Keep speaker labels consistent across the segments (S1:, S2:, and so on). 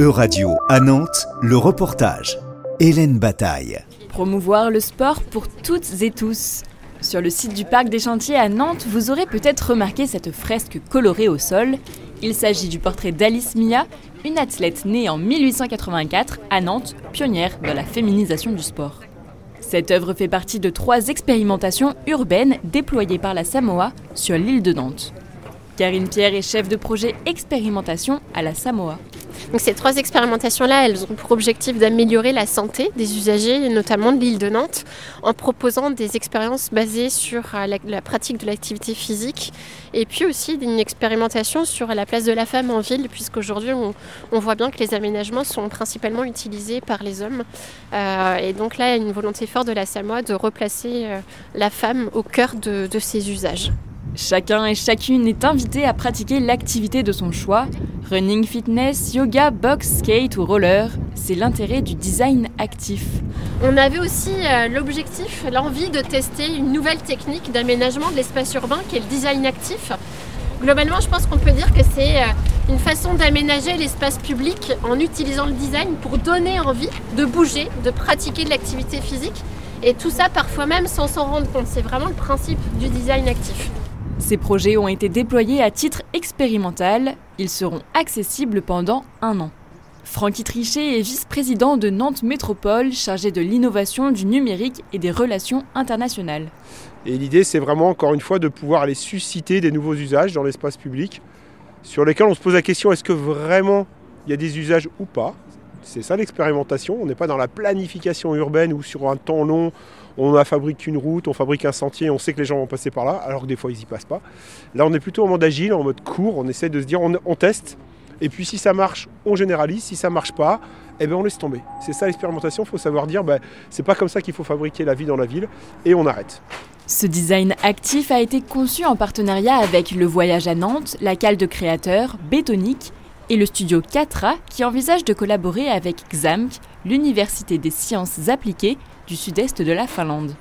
S1: E-Radio à Nantes, le reportage. Hélène Bataille.
S2: Promouvoir le sport pour toutes et tous. Sur le site du Parc des Chantiers à Nantes, vous aurez peut-être remarqué cette fresque colorée au sol. Il s'agit du portrait d'Alice Mia, une athlète née en 1884 à Nantes, pionnière dans la féminisation du sport. Cette œuvre fait partie de trois expérimentations urbaines déployées par la Samoa sur l'île de Nantes. Karine Pierre est chef de projet expérimentation à la Samoa.
S3: Ces trois expérimentations-là, ont pour objectif d'améliorer la santé des usagers, notamment de l'île de Nantes, en proposant des expériences basées sur euh, la, pratique de l'activité physique et puis aussi une expérimentation sur la place de la femme en ville, puisqu'aujourd'hui on, on voit bien que les aménagements sont principalement utilisés par les hommes. Euh, et donc là, il y a une volonté forte de la Samoa de replacer euh, la femme au cœur de, de ces usages.
S2: Chacun et chacune est invité à pratiquer l'activité de son choix. Running, fitness, yoga, boxe, skate ou roller, c'est l'intérêt du design actif.
S3: On avait aussi euh, l'objectif, l'envie de tester une nouvelle technique d'aménagement de l'espace urbain qui est le design actif. Globalement, je pense qu'on peut dire que c'est euh, une façon d'aménager l'espace public en utilisant le design pour donner envie de bouger, de pratiquer de l'activité physique. Et tout ça parfois même sans s'en rendre compte. C'est vraiment le principe du design actif.
S2: Ces projets ont été déployés à titre expérimental. Ils seront accessibles pendant un an. Francky Trichet est vice-président de Nantes Métropole, chargé de l'innovation, du numérique et des relations internationales.
S4: Et l'idée, c'est vraiment, encore une fois, de pouvoir aller susciter des nouveaux usages dans l'espace public, sur lesquels on se pose la question est-ce que vraiment il y a des usages ou pas? C'est ça l'expérimentation. On n'est pas dans la planification urbaine ou sur un temps long, on a fabriqué une route, on fabrique un sentier, on sait que les gens vont passer par là, alors que des fois ils n'y passent pas. Là, on est plutôt en mode agile, en mode court, on essaie de se dire on, teste, et puis si ça marche, on généralise, si ça marche pas, eh ben on laisse tomber. C'est ça l'expérimentation, il faut savoir dire ben, c'est pas comme ça qu'il faut fabriquer la vie dans la ville, et on arrête.
S2: Ce design actif a été conçu en partenariat avec Le Voyage à Nantes, la cale de créateurs, Bétonique et le studio Catra qui envisage de collaborer avec XAMK, l'Université des sciences appliquées du sud-est de la Finlande.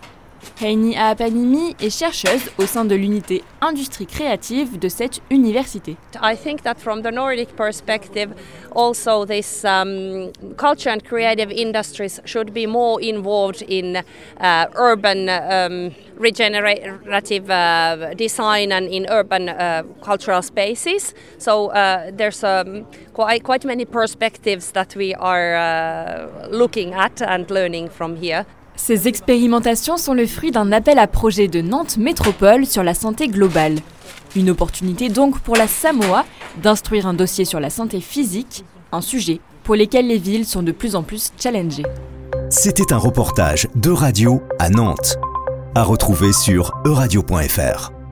S2: Heini Aapanimi est chercheuse au sein de l'unité industrie créative de cette université.
S5: I think that from the Nordic perspective, also this um, culture and creative industries should be more involved in uh, urban um, regenerative uh, design and in urban uh, cultural spaces. So uh, there's um, quite, quite many perspectives that we are uh, looking at and learning from here.
S2: Ces expérimentations sont le fruit d'un appel à projet de Nantes Métropole sur la santé globale. Une opportunité donc pour la Samoa d'instruire un dossier sur la santé physique, un sujet pour lequel les villes sont de plus en plus challengées.
S1: C'était un reportage de radio à Nantes, à retrouver sur euradio.fr.